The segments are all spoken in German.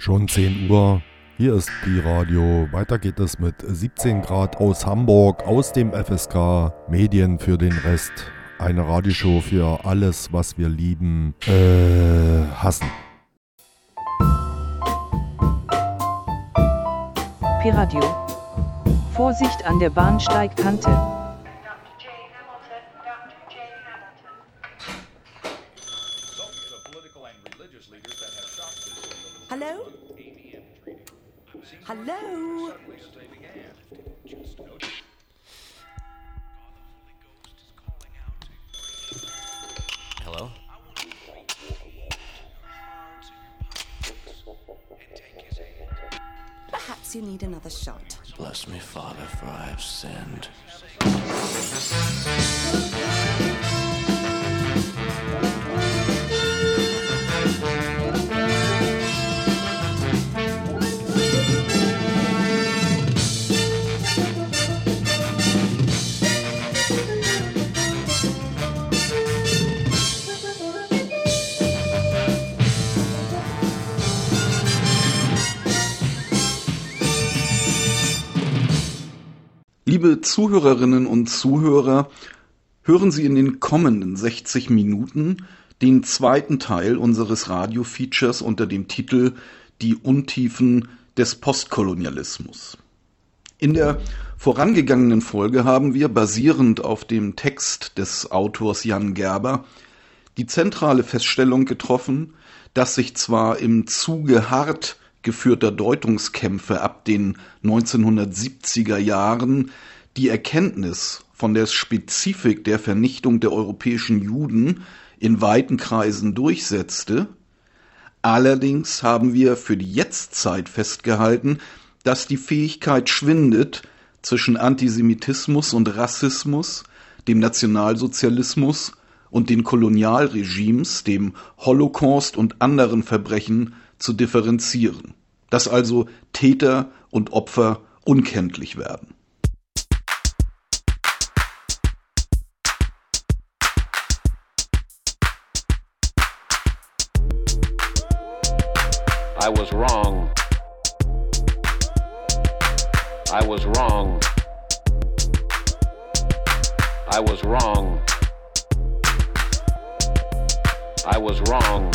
Schon 10 Uhr. Hier ist die Radio. Weiter geht es mit 17 Grad aus Hamburg, aus dem FSK. Medien für den Rest. Eine Radioshow für alles, was wir lieben, äh, hassen. Piradio. Vorsicht an der Bahnsteigkante. Zuhörerinnen und Zuhörer, hören Sie in den kommenden 60 Minuten den zweiten Teil unseres Radio-Features unter dem Titel Die Untiefen des Postkolonialismus. In der vorangegangenen Folge haben wir, basierend auf dem Text des Autors Jan Gerber, die zentrale Feststellung getroffen, dass sich zwar im Zuge hart geführter Deutungskämpfe ab den 1970er Jahren die Erkenntnis von der Spezifik der Vernichtung der europäischen Juden in weiten Kreisen durchsetzte. Allerdings haben wir für die Jetztzeit festgehalten, dass die Fähigkeit schwindet, zwischen Antisemitismus und Rassismus, dem Nationalsozialismus und den Kolonialregimes, dem Holocaust und anderen Verbrechen zu differenzieren, dass also Täter und Opfer unkenntlich werden. I was wrong. I was wrong. I was wrong. I was wrong.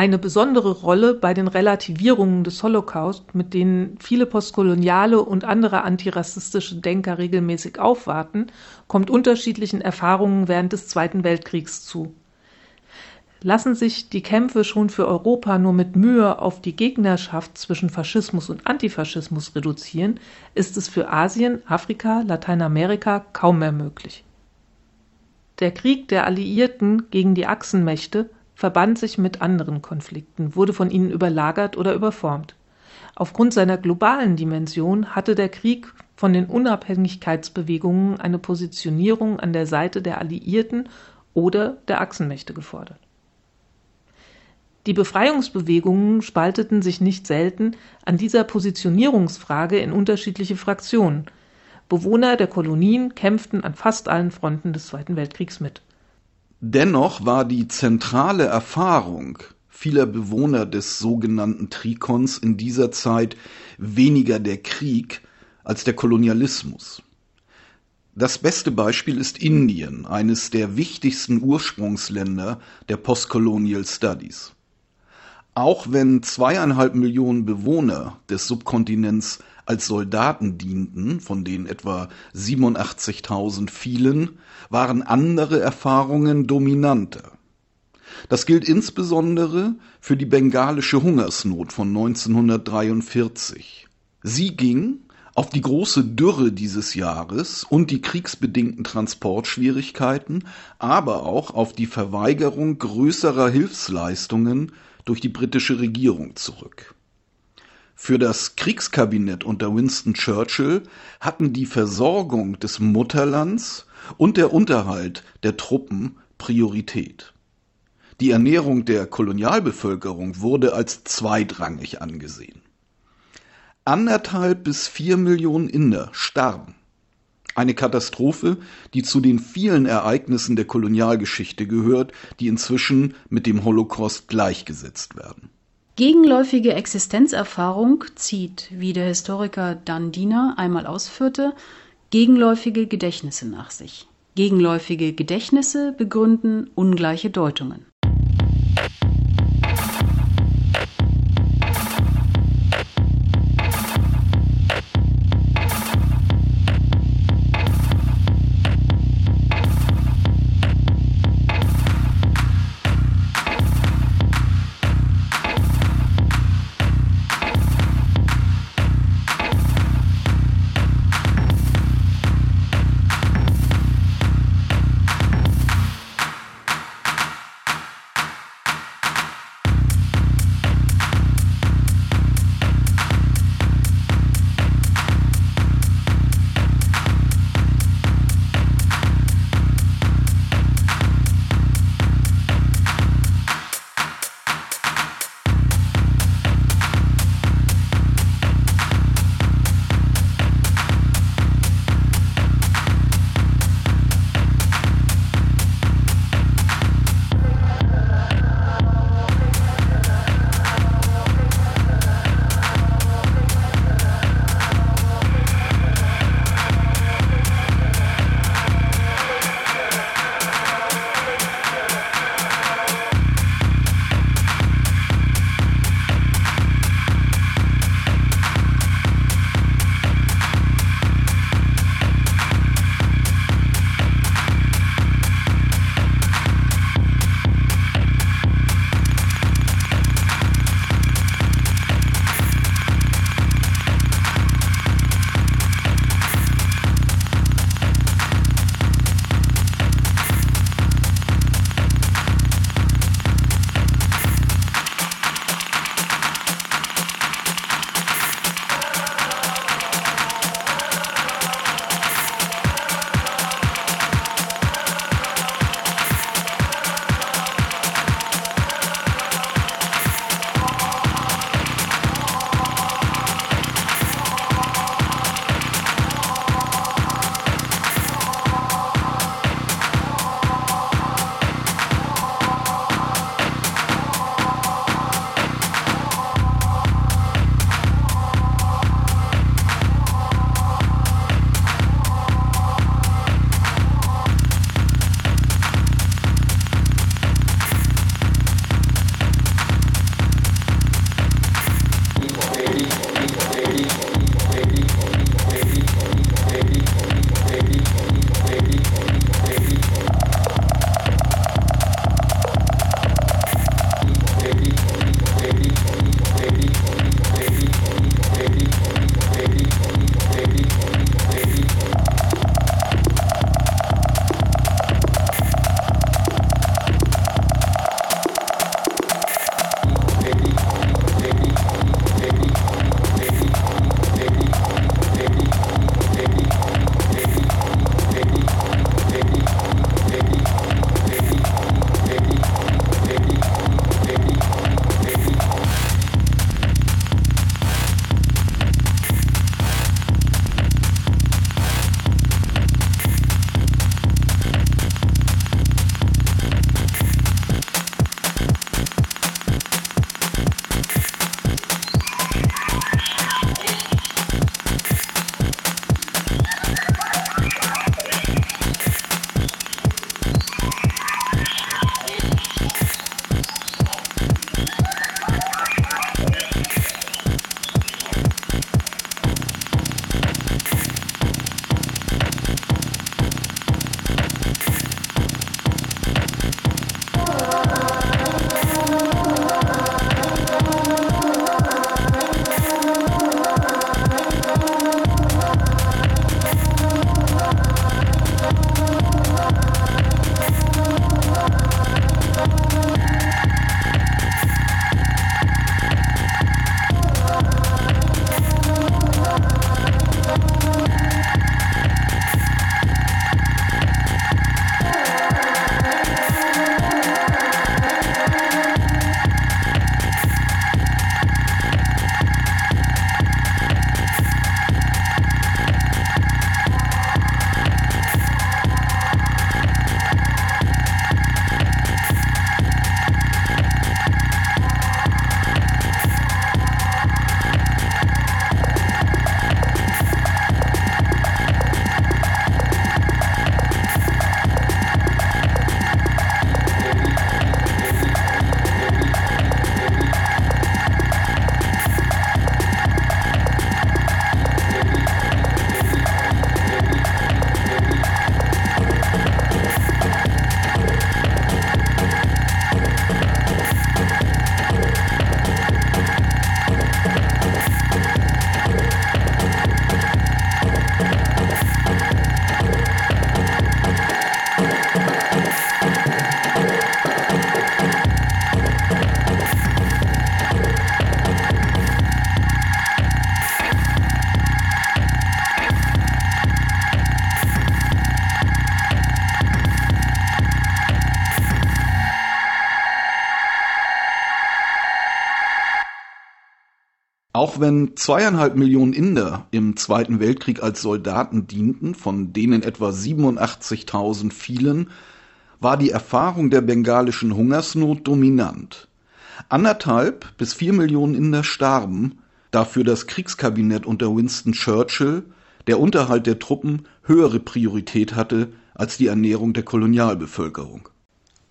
Eine besondere Rolle bei den Relativierungen des Holocaust, mit denen viele postkoloniale und andere antirassistische Denker regelmäßig aufwarten, kommt unterschiedlichen Erfahrungen während des Zweiten Weltkriegs zu. Lassen sich die Kämpfe schon für Europa nur mit Mühe auf die Gegnerschaft zwischen Faschismus und Antifaschismus reduzieren, ist es für Asien, Afrika, Lateinamerika kaum mehr möglich. Der Krieg der Alliierten gegen die Achsenmächte verband sich mit anderen Konflikten, wurde von ihnen überlagert oder überformt. Aufgrund seiner globalen Dimension hatte der Krieg von den Unabhängigkeitsbewegungen eine Positionierung an der Seite der Alliierten oder der Achsenmächte gefordert. Die Befreiungsbewegungen spalteten sich nicht selten an dieser Positionierungsfrage in unterschiedliche Fraktionen. Bewohner der Kolonien kämpften an fast allen Fronten des Zweiten Weltkriegs mit. Dennoch war die zentrale Erfahrung vieler Bewohner des sogenannten Trikons in dieser Zeit weniger der Krieg als der Kolonialismus. Das beste Beispiel ist Indien, eines der wichtigsten Ursprungsländer der Postcolonial Studies. Auch wenn zweieinhalb Millionen Bewohner des Subkontinents als Soldaten dienten, von denen etwa 87.000 fielen, waren andere Erfahrungen dominanter. Das gilt insbesondere für die bengalische Hungersnot von 1943. Sie ging auf die große Dürre dieses Jahres und die kriegsbedingten Transportschwierigkeiten, aber auch auf die Verweigerung größerer Hilfsleistungen durch die britische Regierung zurück. Für das Kriegskabinett unter Winston Churchill hatten die Versorgung des Mutterlands und der Unterhalt der Truppen Priorität. Die Ernährung der Kolonialbevölkerung wurde als zweitrangig angesehen. Anderthalb bis vier Millionen Inder starben. Eine Katastrophe, die zu den vielen Ereignissen der Kolonialgeschichte gehört, die inzwischen mit dem Holocaust gleichgesetzt werden. Gegenläufige Existenzerfahrung zieht, wie der Historiker Dan Diener einmal ausführte, gegenläufige Gedächtnisse nach sich. Gegenläufige Gedächtnisse begründen ungleiche Deutungen. Wenn zweieinhalb Millionen Inder im Zweiten Weltkrieg als Soldaten dienten, von denen etwa 87.000 fielen, war die Erfahrung der bengalischen Hungersnot dominant. Anderthalb bis vier Millionen Inder starben, dafür das Kriegskabinett unter Winston Churchill, der Unterhalt der Truppen höhere Priorität hatte als die Ernährung der Kolonialbevölkerung.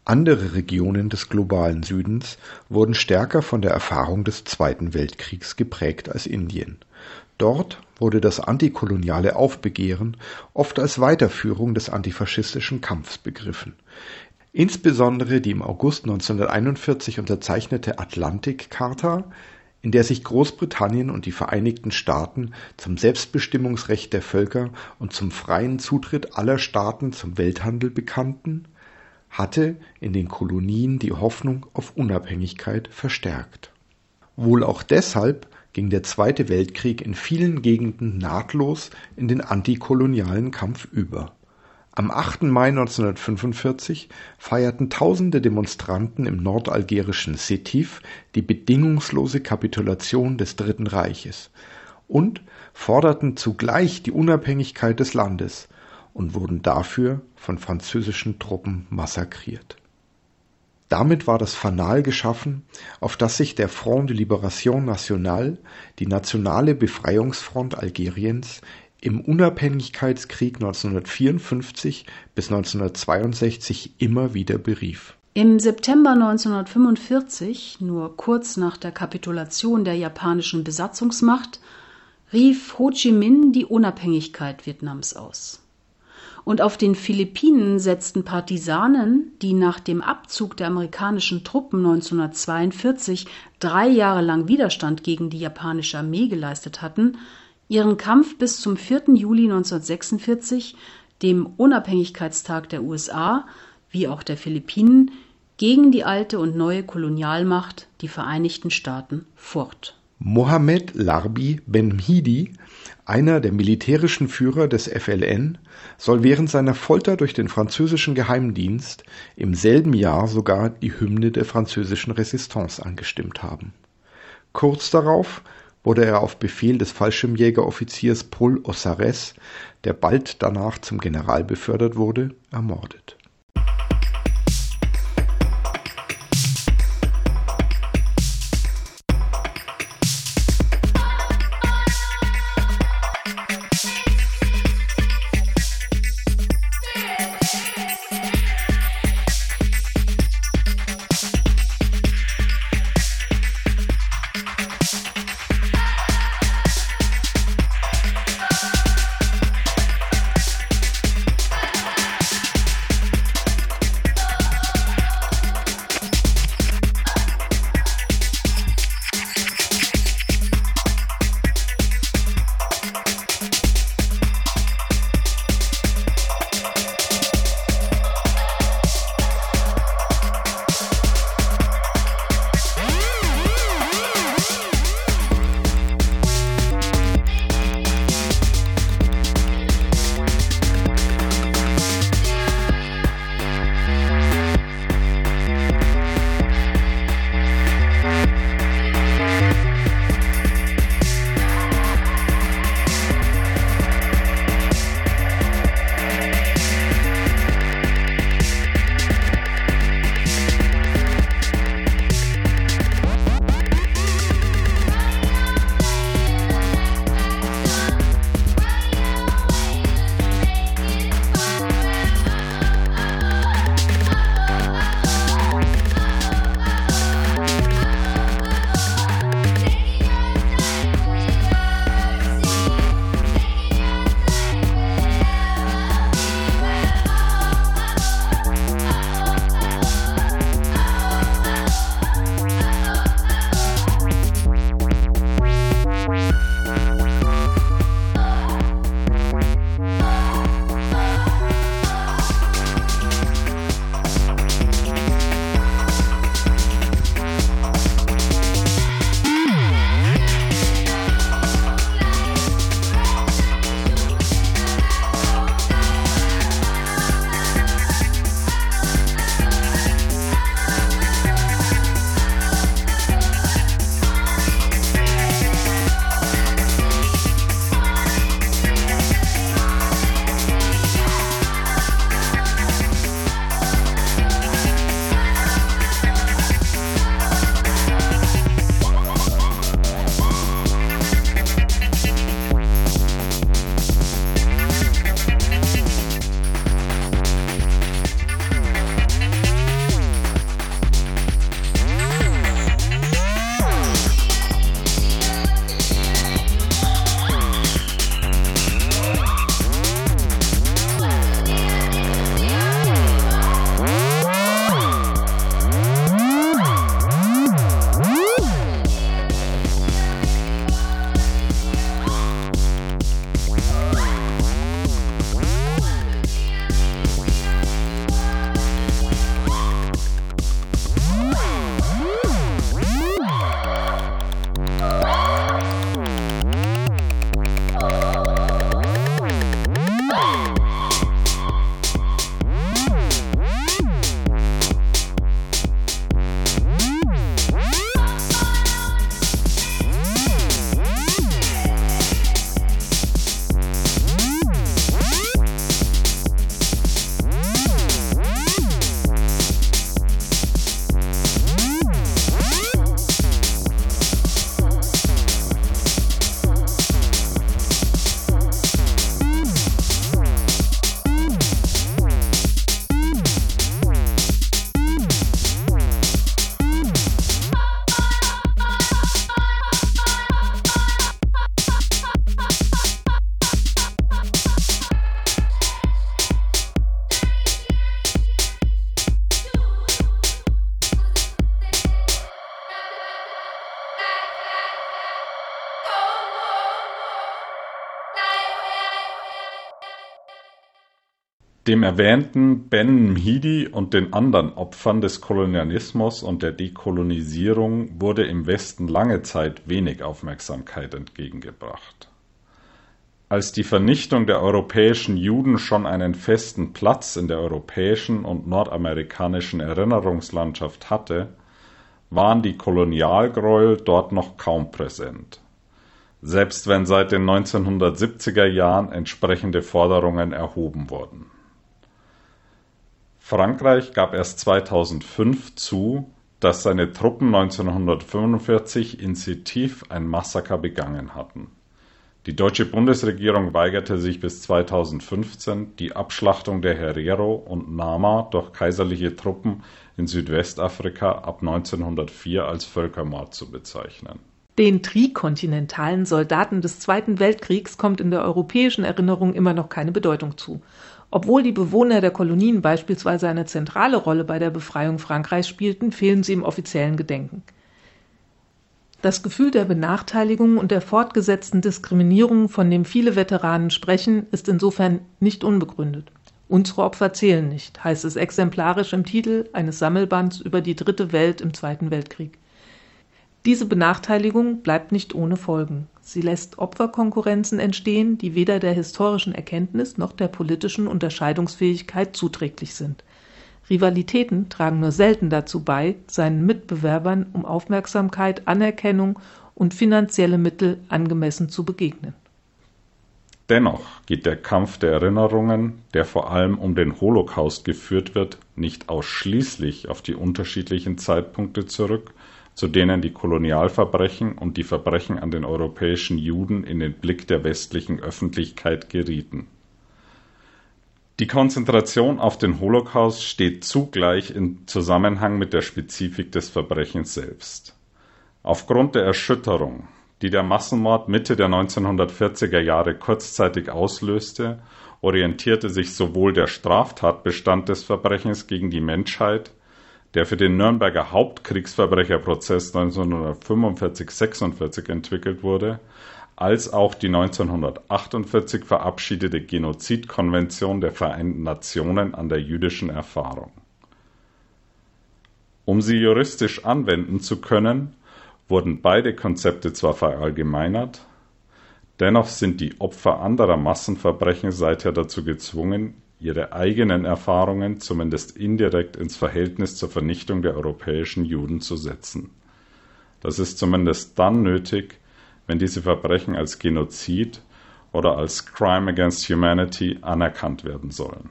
Andere Regionen des globalen Südens wurden stärker von der Erfahrung des Zweiten Weltkriegs geprägt als Indien. Dort wurde das antikoloniale Aufbegehren oft als Weiterführung des antifaschistischen Kampfs begriffen. Insbesondere die im August 1941 unterzeichnete Atlantik-Charta, in der sich Großbritannien und die Vereinigten Staaten zum Selbstbestimmungsrecht der Völker und zum freien Zutritt aller Staaten zum Welthandel bekannten hatte in den Kolonien die Hoffnung auf Unabhängigkeit verstärkt. Wohl auch deshalb ging der Zweite Weltkrieg in vielen Gegenden nahtlos in den antikolonialen Kampf über. Am 8. Mai 1945 feierten tausende Demonstranten im nordalgerischen Sétif die bedingungslose Kapitulation des Dritten Reiches und forderten zugleich die Unabhängigkeit des Landes und wurden dafür von französischen Truppen massakriert. Damit war das Fanal geschaffen, auf das sich der Front de Libération Nationale, die Nationale Befreiungsfront Algeriens, im Unabhängigkeitskrieg 1954 bis 1962 immer wieder berief. Im September 1945, nur kurz nach der Kapitulation der japanischen Besatzungsmacht, rief Ho Chi Minh die Unabhängigkeit Vietnams aus und auf den Philippinen setzten Partisanen, die nach dem Abzug der amerikanischen Truppen 1942 drei Jahre lang Widerstand gegen die japanische Armee geleistet hatten, ihren Kampf bis zum 4. Juli 1946, dem Unabhängigkeitstag der USA wie auch der Philippinen, gegen die alte und neue Kolonialmacht, die Vereinigten Staaten, fort. Mohammed Larbi Ben-Mhidi, einer der militärischen Führer des FLN, soll während seiner Folter durch den französischen Geheimdienst im selben Jahr sogar die Hymne der französischen Resistance angestimmt haben. Kurz darauf wurde er auf Befehl des Fallschirmjägeroffiziers Paul Ossares, der bald danach zum General befördert wurde, ermordet Dem erwähnten Ben Mhidi und den anderen Opfern des Kolonialismus und der Dekolonisierung wurde im Westen lange Zeit wenig Aufmerksamkeit entgegengebracht. Als die Vernichtung der europäischen Juden schon einen festen Platz in der europäischen und nordamerikanischen Erinnerungslandschaft hatte, waren die Kolonialgräuel dort noch kaum präsent, selbst wenn seit den 1970er Jahren entsprechende Forderungen erhoben wurden. Frankreich gab erst 2005 zu, dass seine Truppen 1945 in Sétif ein Massaker begangen hatten die deutsche Bundesregierung weigerte sich bis 2015, die Abschlachtung der Herero und Nama durch kaiserliche Truppen in Südwestafrika ab 1904 als Völkermord zu bezeichnen. Den trikontinentalen Soldaten des Zweiten Weltkriegs kommt in der europäischen Erinnerung immer noch keine Bedeutung zu. Obwohl die Bewohner der Kolonien beispielsweise eine zentrale Rolle bei der Befreiung Frankreichs spielten, fehlen sie im offiziellen Gedenken. Das Gefühl der Benachteiligung und der fortgesetzten Diskriminierung, von dem viele Veteranen sprechen, ist insofern nicht unbegründet. Unsere Opfer zählen nicht, heißt es exemplarisch im Titel eines Sammelbands über die Dritte Welt im Zweiten Weltkrieg. Diese Benachteiligung bleibt nicht ohne Folgen. Sie lässt Opferkonkurrenzen entstehen, die weder der historischen Erkenntnis noch der politischen Unterscheidungsfähigkeit zuträglich sind. Rivalitäten tragen nur selten dazu bei, seinen Mitbewerbern um Aufmerksamkeit, Anerkennung und finanzielle Mittel angemessen zu begegnen. Dennoch geht der Kampf der Erinnerungen, der vor allem um den Holocaust geführt wird, nicht ausschließlich auf die unterschiedlichen Zeitpunkte zurück, zu denen die Kolonialverbrechen und die Verbrechen an den europäischen Juden in den Blick der westlichen Öffentlichkeit gerieten die Konzentration auf den Holocaust steht zugleich im Zusammenhang mit der Spezifik des Verbrechens selbst. Aufgrund der Erschütterung, die der Massenmord Mitte der 1940er Jahre kurzzeitig auslöste, orientierte sich sowohl der Straftatbestand des Verbrechens gegen die Menschheit, der für den Nürnberger Hauptkriegsverbrecherprozess 1945-46 entwickelt wurde, als auch die 1948 verabschiedete Genozidkonvention der Vereinten Nationen an der jüdischen Erfahrung. Um sie juristisch anwenden zu können, wurden beide Konzepte zwar verallgemeinert, dennoch sind die Opfer anderer Massenverbrechen seither dazu gezwungen, ihre eigenen Erfahrungen zumindest indirekt ins Verhältnis zur Vernichtung der europäischen Juden zu setzen. Das ist zumindest dann nötig, wenn diese Verbrechen als Genozid oder als Crime against Humanity anerkannt werden sollen.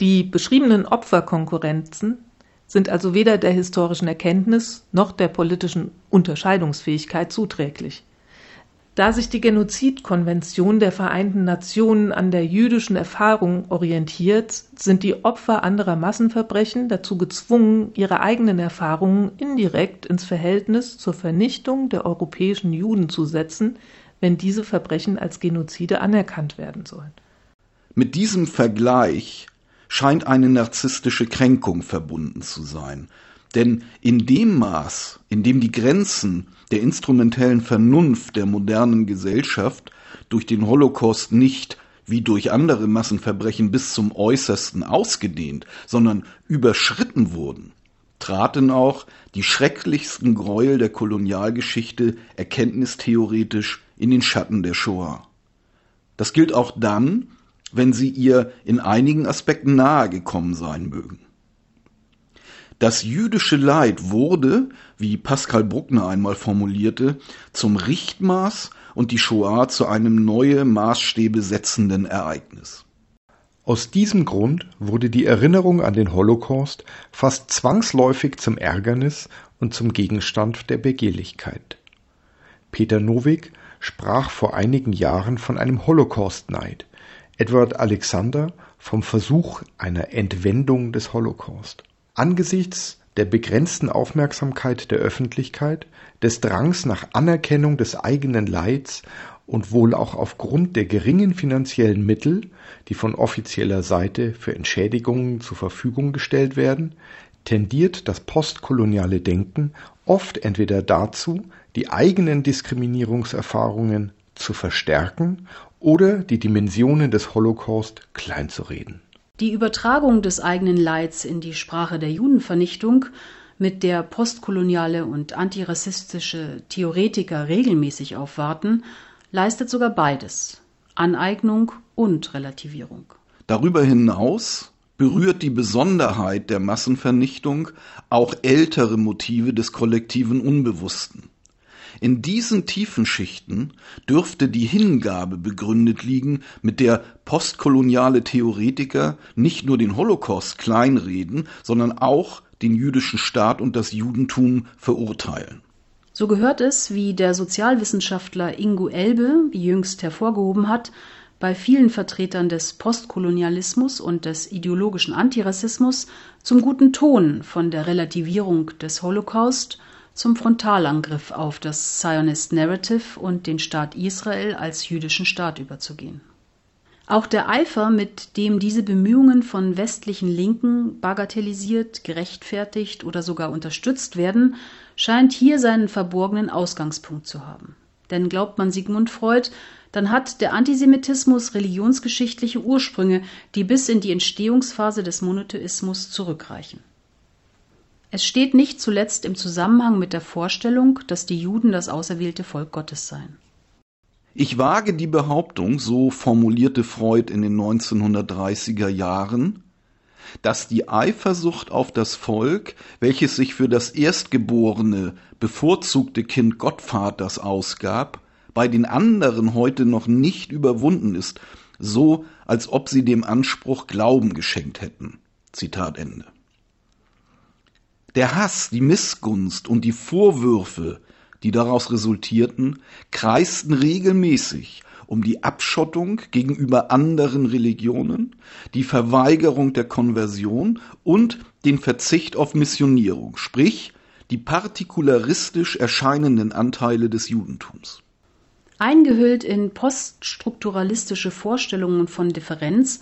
Die beschriebenen Opferkonkurrenzen sind also weder der historischen Erkenntnis noch der politischen Unterscheidungsfähigkeit zuträglich. Da sich die Genozidkonvention der Vereinten Nationen an der jüdischen Erfahrung orientiert, sind die Opfer anderer Massenverbrechen dazu gezwungen, ihre eigenen Erfahrungen indirekt ins Verhältnis zur Vernichtung der europäischen Juden zu setzen, wenn diese Verbrechen als Genozide anerkannt werden sollen. Mit diesem Vergleich scheint eine narzisstische Kränkung verbunden zu sein. Denn in dem Maß, in dem die Grenzen der instrumentellen Vernunft der modernen Gesellschaft durch den Holocaust nicht wie durch andere Massenverbrechen bis zum äußersten ausgedehnt, sondern überschritten wurden, traten auch die schrecklichsten Gräuel der Kolonialgeschichte erkenntnistheoretisch in den Schatten der Shoah. Das gilt auch dann, wenn sie ihr in einigen Aspekten nahe gekommen sein mögen. Das jüdische Leid wurde, wie Pascal Bruckner einmal formulierte, zum Richtmaß und die Shoah zu einem neue Maßstäbe setzenden Ereignis. Aus diesem Grund wurde die Erinnerung an den Holocaust fast zwangsläufig zum Ärgernis und zum Gegenstand der Begehrlichkeit. Peter Novick sprach vor einigen Jahren von einem Holocaust-Neid, Edward Alexander vom Versuch einer Entwendung des Holocaust. Angesichts der begrenzten Aufmerksamkeit der Öffentlichkeit, des Drangs nach Anerkennung des eigenen Leids und wohl auch aufgrund der geringen finanziellen Mittel, die von offizieller Seite für Entschädigungen zur Verfügung gestellt werden, tendiert das postkoloniale Denken oft entweder dazu, die eigenen Diskriminierungserfahrungen zu verstärken oder die Dimensionen des Holocaust kleinzureden. Die Übertragung des eigenen Leids in die Sprache der Judenvernichtung, mit der postkoloniale und antirassistische Theoretiker regelmäßig aufwarten, leistet sogar beides Aneignung und Relativierung. Darüber hinaus berührt die Besonderheit der Massenvernichtung auch ältere Motive des kollektiven Unbewussten. In diesen tiefen Schichten dürfte die Hingabe begründet liegen, mit der postkoloniale Theoretiker nicht nur den Holocaust kleinreden, sondern auch den jüdischen Staat und das Judentum verurteilen. So gehört es, wie der Sozialwissenschaftler Ingo Elbe jüngst hervorgehoben hat, bei vielen Vertretern des Postkolonialismus und des ideologischen Antirassismus zum guten Ton von der Relativierung des Holocaust zum Frontalangriff auf das Zionist Narrative und den Staat Israel als jüdischen Staat überzugehen. Auch der Eifer, mit dem diese Bemühungen von westlichen Linken bagatellisiert, gerechtfertigt oder sogar unterstützt werden, scheint hier seinen verborgenen Ausgangspunkt zu haben. Denn glaubt man Sigmund Freud, dann hat der Antisemitismus religionsgeschichtliche Ursprünge, die bis in die Entstehungsphase des Monotheismus zurückreichen. Es steht nicht zuletzt im Zusammenhang mit der Vorstellung, dass die Juden das auserwählte Volk Gottes seien. Ich wage die Behauptung, so formulierte Freud in den 1930er Jahren, dass die Eifersucht auf das Volk, welches sich für das erstgeborene, bevorzugte Kind Gottvaters ausgab, bei den anderen heute noch nicht überwunden ist, so als ob sie dem Anspruch Glauben geschenkt hätten. Zitat Ende. Der Hass, die Missgunst und die Vorwürfe, die daraus resultierten, kreisten regelmäßig um die Abschottung gegenüber anderen Religionen, die Verweigerung der Konversion und den Verzicht auf Missionierung, sprich die partikularistisch erscheinenden Anteile des Judentums. Eingehüllt in poststrukturalistische Vorstellungen von Differenz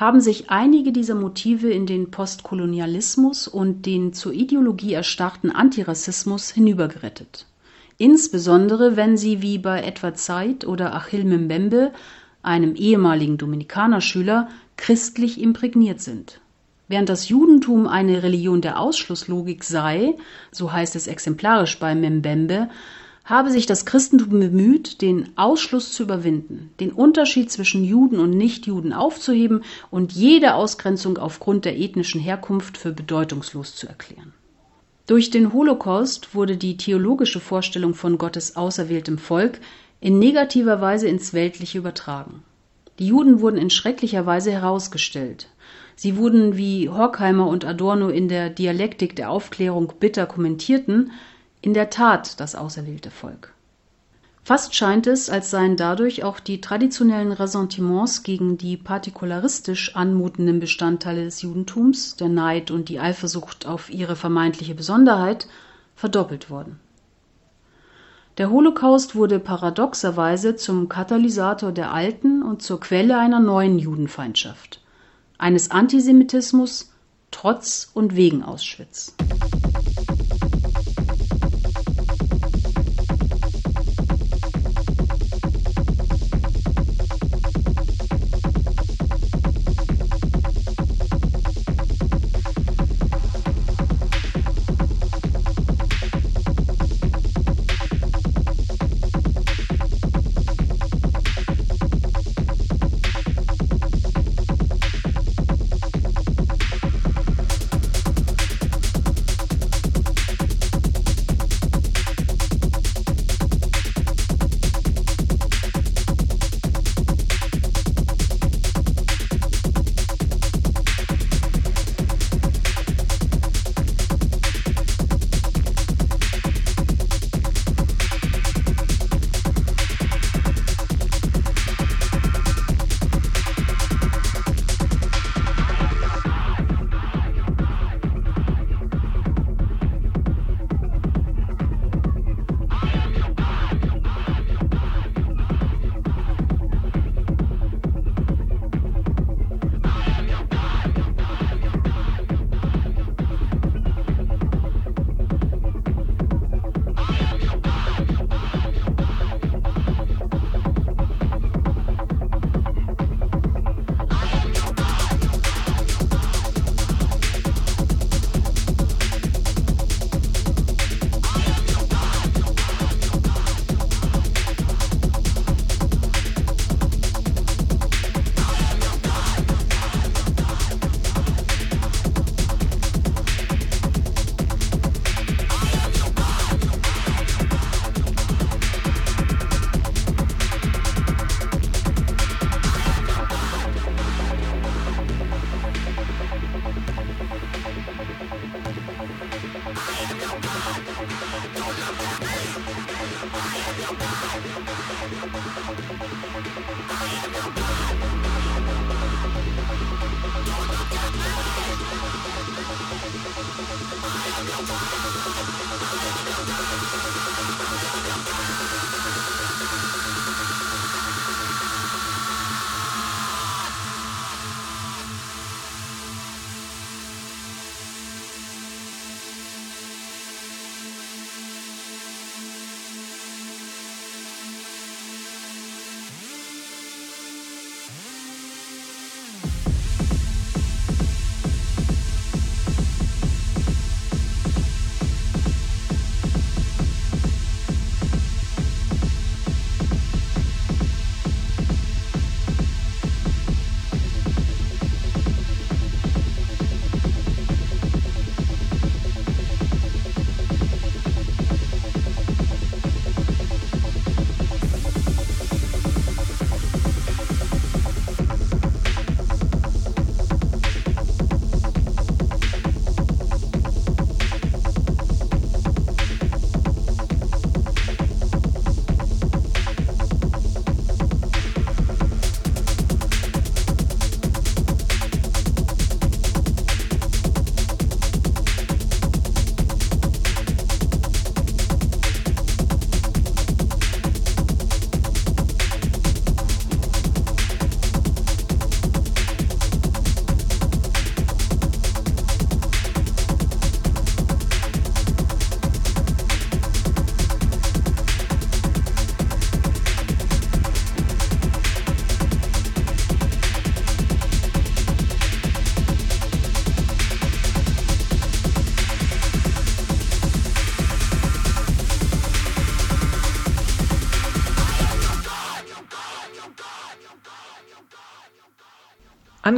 haben sich einige dieser Motive in den Postkolonialismus und den zur Ideologie erstarrten Antirassismus hinübergerettet. Insbesondere wenn sie wie bei Edward Said oder Achille Mbembe, einem ehemaligen Dominikanerschüler, christlich imprägniert sind. Während das Judentum eine Religion der Ausschlusslogik sei, so heißt es exemplarisch bei Mbembe, habe sich das Christentum bemüht, den Ausschluss zu überwinden, den Unterschied zwischen Juden und Nichtjuden aufzuheben und jede Ausgrenzung aufgrund der ethnischen Herkunft für bedeutungslos zu erklären. Durch den Holocaust wurde die theologische Vorstellung von Gottes auserwähltem Volk in negativer Weise ins Weltliche übertragen. Die Juden wurden in schrecklicher Weise herausgestellt. Sie wurden, wie Horkheimer und Adorno in der Dialektik der Aufklärung bitter kommentierten, in der Tat das auserwählte Volk. Fast scheint es, als seien dadurch auch die traditionellen Ressentiments gegen die partikularistisch anmutenden Bestandteile des Judentums, der Neid und die Eifersucht auf ihre vermeintliche Besonderheit, verdoppelt worden. Der Holocaust wurde paradoxerweise zum Katalysator der alten und zur Quelle einer neuen Judenfeindschaft eines Antisemitismus trotz und wegen Auschwitz.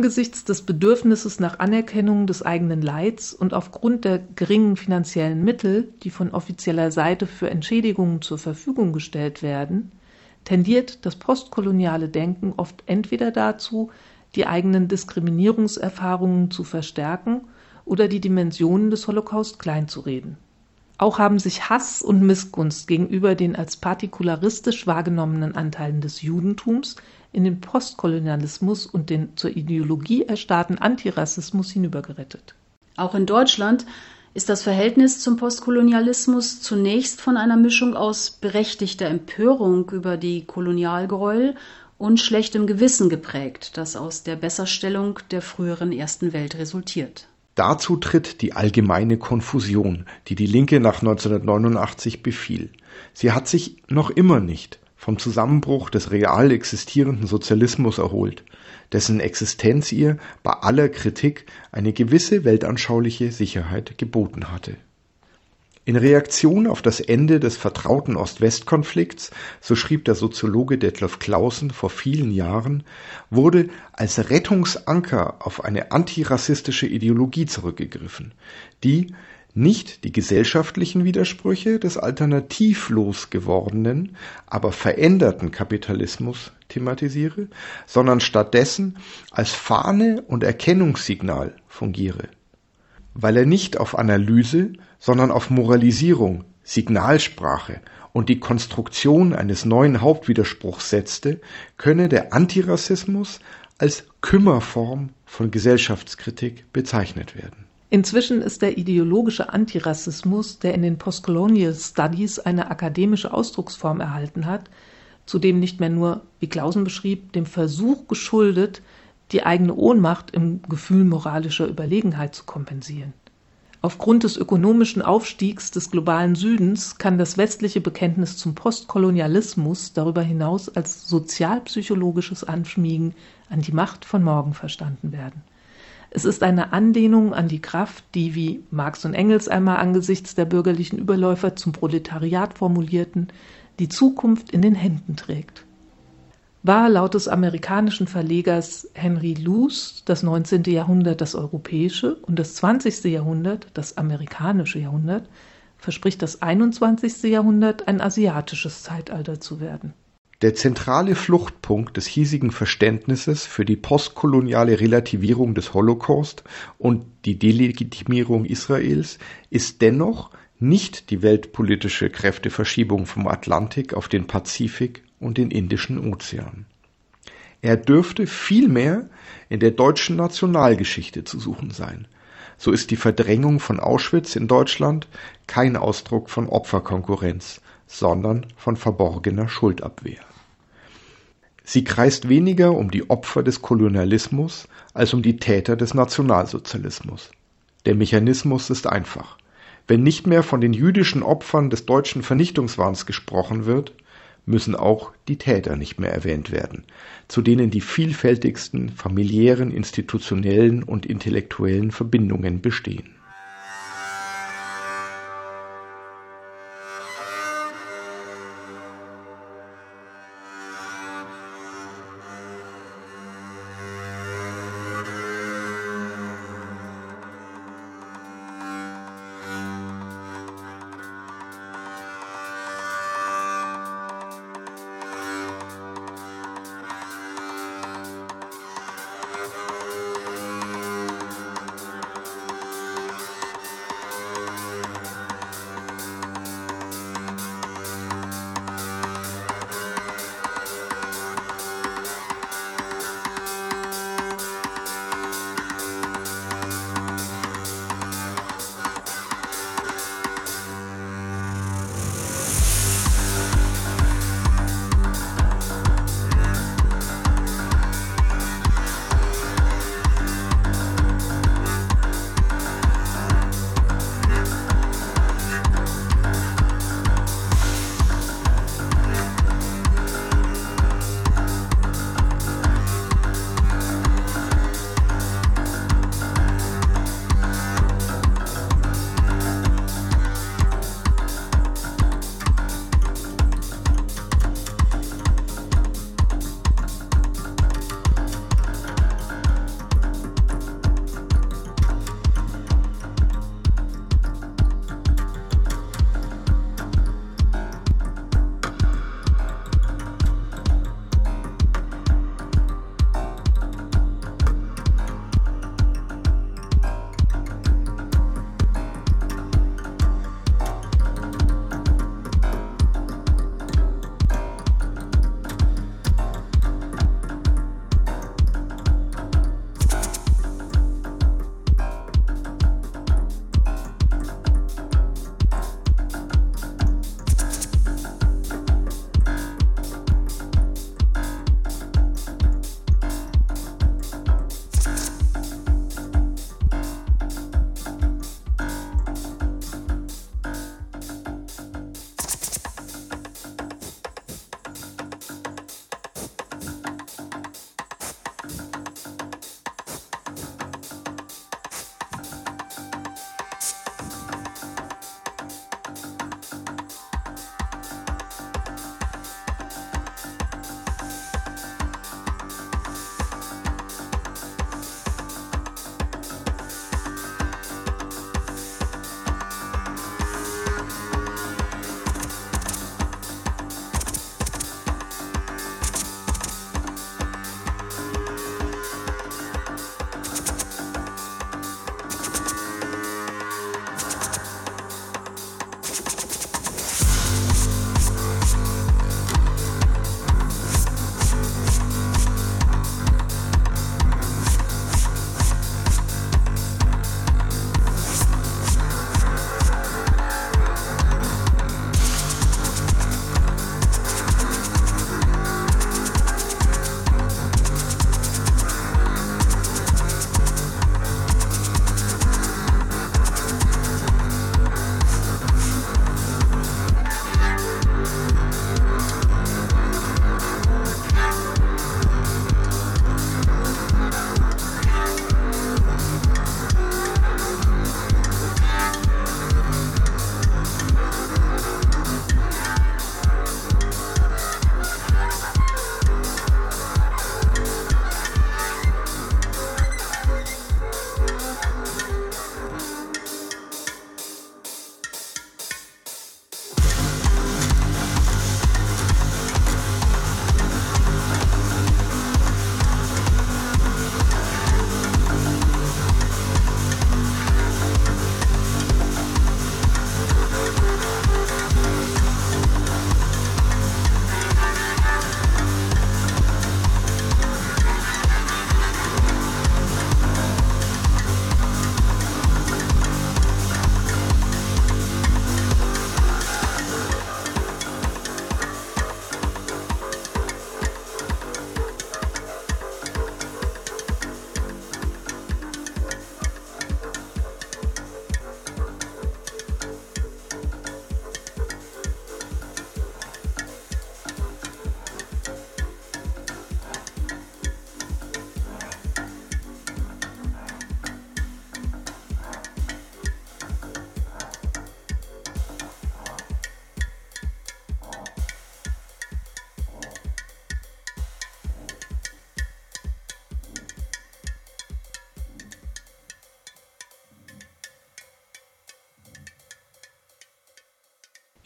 Angesichts des Bedürfnisses nach Anerkennung des eigenen Leids und aufgrund der geringen finanziellen Mittel, die von offizieller Seite für Entschädigungen zur Verfügung gestellt werden, tendiert das postkoloniale Denken oft entweder dazu, die eigenen Diskriminierungserfahrungen zu verstärken oder die Dimensionen des Holocaust kleinzureden. Auch haben sich Hass und Missgunst gegenüber den als partikularistisch wahrgenommenen Anteilen des Judentums in den Postkolonialismus und den zur Ideologie erstarrten Antirassismus hinübergerettet. Auch in Deutschland ist das Verhältnis zum Postkolonialismus zunächst von einer Mischung aus berechtigter Empörung über die Kolonialgräuel und schlechtem Gewissen geprägt, das aus der Besserstellung der früheren Ersten Welt resultiert. Dazu tritt die allgemeine Konfusion, die die Linke nach 1989 befiel. Sie hat sich noch immer nicht vom Zusammenbruch des real existierenden Sozialismus erholt dessen Existenz ihr bei aller Kritik eine gewisse weltanschauliche Sicherheit geboten hatte. In Reaktion auf das Ende des vertrauten Ost-West-Konflikts, so schrieb der Soziologe Detlev Clausen vor vielen Jahren, wurde als Rettungsanker auf eine antirassistische Ideologie zurückgegriffen, die nicht die gesellschaftlichen Widersprüche des alternativlos gewordenen, aber veränderten Kapitalismus thematisiere, sondern stattdessen als Fahne und Erkennungssignal fungiere. Weil er nicht auf Analyse, sondern auf Moralisierung, Signalsprache und die Konstruktion eines neuen Hauptwiderspruchs setzte, könne der Antirassismus als Kümmerform von Gesellschaftskritik bezeichnet werden. Inzwischen ist der ideologische Antirassismus, der in den Postcolonial Studies eine akademische Ausdrucksform erhalten hat, zudem nicht mehr nur, wie Clausen beschrieb, dem Versuch geschuldet, die eigene Ohnmacht im Gefühl moralischer Überlegenheit zu kompensieren. Aufgrund des ökonomischen Aufstiegs des globalen Südens kann das westliche Bekenntnis zum Postkolonialismus darüber hinaus als sozialpsychologisches Anschmiegen an die Macht von morgen verstanden werden. Es ist eine Anlehnung an die Kraft, die, wie Marx und Engels einmal angesichts der bürgerlichen Überläufer zum Proletariat formulierten, die Zukunft in den Händen trägt. War laut des amerikanischen Verlegers Henry Luce das 19. Jahrhundert das europäische und das 20. Jahrhundert das amerikanische Jahrhundert, verspricht das 21. Jahrhundert ein asiatisches Zeitalter zu werden. Der zentrale Fluchtpunkt des hiesigen Verständnisses für die postkoloniale Relativierung des Holocaust und die Delegitimierung Israels ist dennoch nicht die weltpolitische Kräfteverschiebung vom Atlantik auf den Pazifik und den Indischen Ozean. Er dürfte vielmehr in der deutschen Nationalgeschichte zu suchen sein. So ist die Verdrängung von Auschwitz in Deutschland kein Ausdruck von Opferkonkurrenz, sondern von verborgener Schuldabwehr. Sie kreist weniger um die Opfer des Kolonialismus als um die Täter des Nationalsozialismus. Der Mechanismus ist einfach. Wenn nicht mehr von den jüdischen Opfern des deutschen Vernichtungswahns gesprochen wird, müssen auch die Täter nicht mehr erwähnt werden, zu denen die vielfältigsten familiären, institutionellen und intellektuellen Verbindungen bestehen.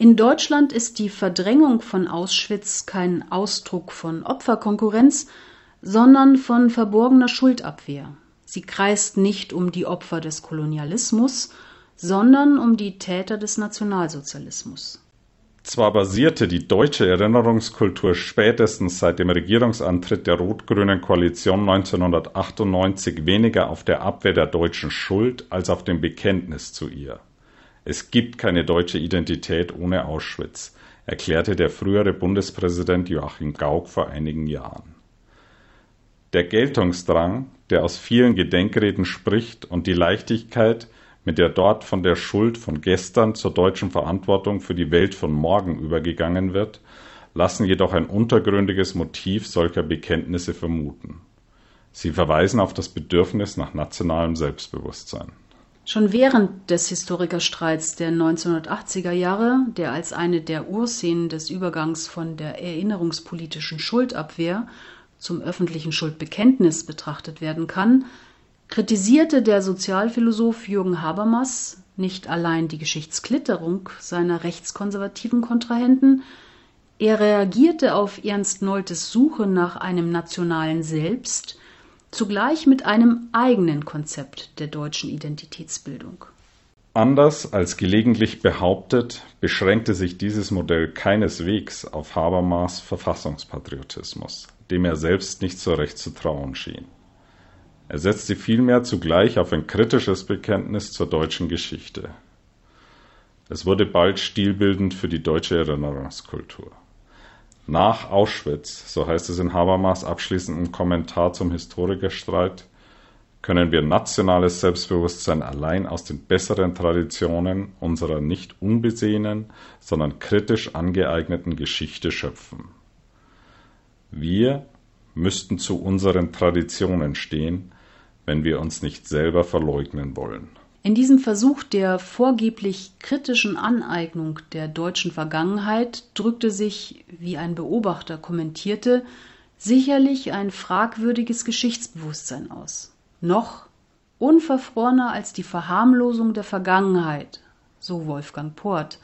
In Deutschland ist die Verdrängung von Auschwitz kein Ausdruck von Opferkonkurrenz, sondern von verborgener Schuldabwehr. Sie kreist nicht um die Opfer des Kolonialismus, sondern um die Täter des Nationalsozialismus. Zwar basierte die deutsche Erinnerungskultur spätestens seit dem Regierungsantritt der rot-grünen Koalition 1998 weniger auf der Abwehr der deutschen Schuld als auf dem Bekenntnis zu ihr. Es gibt keine deutsche Identität ohne Auschwitz, erklärte der frühere Bundespräsident Joachim Gauck vor einigen Jahren. Der Geltungsdrang, der aus vielen Gedenkreden spricht, und die Leichtigkeit, mit der dort von der Schuld von gestern zur deutschen Verantwortung für die Welt von morgen übergegangen wird, lassen jedoch ein untergründiges Motiv solcher Bekenntnisse vermuten. Sie verweisen auf das Bedürfnis nach nationalem Selbstbewusstsein. Schon während des Historikerstreits der 1980er Jahre, der als eine der Urszenen des Übergangs von der erinnerungspolitischen Schuldabwehr zum öffentlichen Schuldbekenntnis betrachtet werden kann, kritisierte der Sozialphilosoph Jürgen Habermas nicht allein die Geschichtsklitterung seiner rechtskonservativen Kontrahenten, er reagierte auf Ernst Noltes Suche nach einem nationalen Selbst zugleich mit einem eigenen Konzept der deutschen Identitätsbildung. Anders als gelegentlich behauptet, beschränkte sich dieses Modell keineswegs auf Habermas Verfassungspatriotismus, dem er selbst nicht so recht zu trauen schien. Er setzte vielmehr zugleich auf ein kritisches Bekenntnis zur deutschen Geschichte. Es wurde bald stilbildend für die deutsche Erinnerungskultur. Nach Auschwitz, so heißt es in Habermas abschließendem Kommentar zum Historikerstreit, können wir nationales Selbstbewusstsein allein aus den besseren Traditionen unserer nicht unbesehenen, sondern kritisch angeeigneten Geschichte schöpfen. Wir müssten zu unseren Traditionen stehen, wenn wir uns nicht selber verleugnen wollen. In diesem Versuch der vorgeblich kritischen Aneignung der deutschen Vergangenheit drückte sich, wie ein Beobachter kommentierte, sicherlich ein fragwürdiges Geschichtsbewusstsein aus. Noch unverfrorener als die Verharmlosung der Vergangenheit, so Wolfgang Port,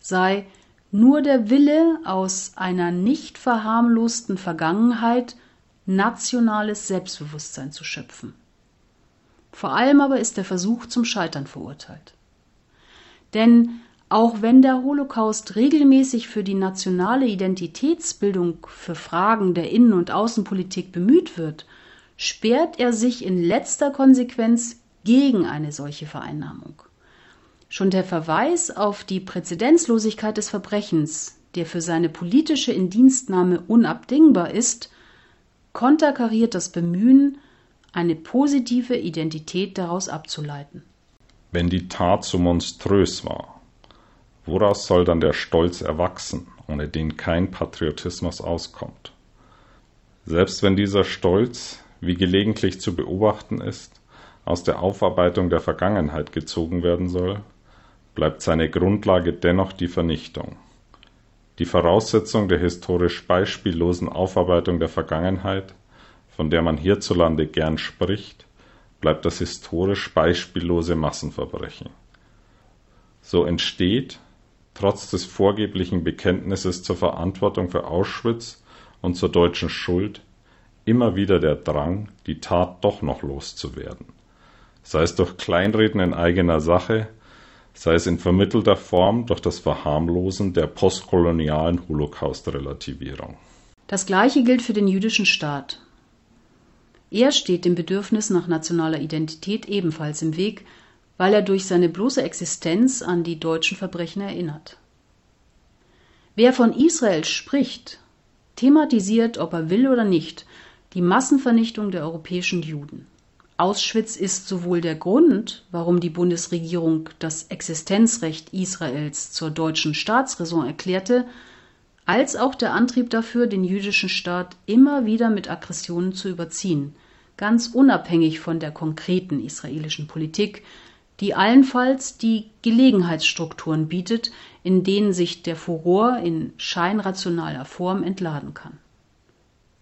sei nur der Wille, aus einer nicht verharmlosten Vergangenheit nationales Selbstbewusstsein zu schöpfen. Vor allem aber ist der Versuch zum Scheitern verurteilt. Denn auch wenn der Holocaust regelmäßig für die nationale Identitätsbildung für Fragen der Innen- und Außenpolitik bemüht wird, sperrt er sich in letzter Konsequenz gegen eine solche Vereinnahmung. Schon der Verweis auf die Präzedenzlosigkeit des Verbrechens, der für seine politische Indienstnahme unabdingbar ist, konterkariert das Bemühen, eine positive Identität daraus abzuleiten. Wenn die Tat so monströs war, woraus soll dann der Stolz erwachsen, ohne den kein Patriotismus auskommt? Selbst wenn dieser Stolz, wie gelegentlich zu beobachten ist, aus der Aufarbeitung der Vergangenheit gezogen werden soll, bleibt seine Grundlage dennoch die Vernichtung. Die Voraussetzung der historisch beispiellosen Aufarbeitung der Vergangenheit von der man hierzulande gern spricht, bleibt das historisch beispiellose Massenverbrechen. So entsteht, trotz des vorgeblichen Bekenntnisses zur Verantwortung für Auschwitz und zur deutschen Schuld, immer wieder der Drang, die Tat doch noch loszuwerden. Sei es durch Kleinreden in eigener Sache, sei es in vermittelter Form durch das Verharmlosen der postkolonialen Holocaust-Relativierung. Das Gleiche gilt für den jüdischen Staat. Er steht dem Bedürfnis nach nationaler Identität ebenfalls im Weg, weil er durch seine bloße Existenz an die deutschen Verbrechen erinnert. Wer von Israel spricht, thematisiert, ob er will oder nicht, die Massenvernichtung der europäischen Juden. Auschwitz ist sowohl der Grund, warum die Bundesregierung das Existenzrecht Israels zur deutschen Staatsräson erklärte, als auch der Antrieb dafür, den jüdischen Staat immer wieder mit Aggressionen zu überziehen, ganz unabhängig von der konkreten israelischen Politik, die allenfalls die Gelegenheitsstrukturen bietet, in denen sich der Furor in scheinrationaler Form entladen kann.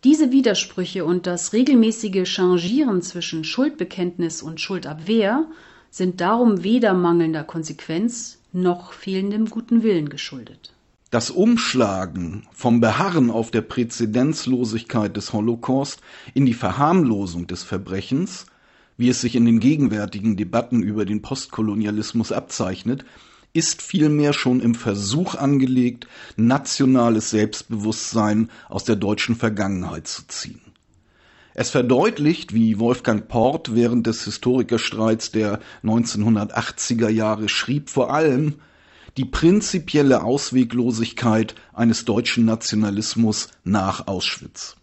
Diese Widersprüche und das regelmäßige Changieren zwischen Schuldbekenntnis und Schuldabwehr sind darum weder mangelnder Konsequenz noch fehlendem guten Willen geschuldet. Das Umschlagen vom Beharren auf der Präzedenzlosigkeit des Holocaust in die Verharmlosung des Verbrechens, wie es sich in den gegenwärtigen Debatten über den Postkolonialismus abzeichnet, ist vielmehr schon im Versuch angelegt, nationales Selbstbewusstsein aus der deutschen Vergangenheit zu ziehen. Es verdeutlicht, wie Wolfgang Port während des Historikerstreits der 1980er Jahre schrieb, vor allem die prinzipielle Ausweglosigkeit eines deutschen Nationalismus nach Auschwitz.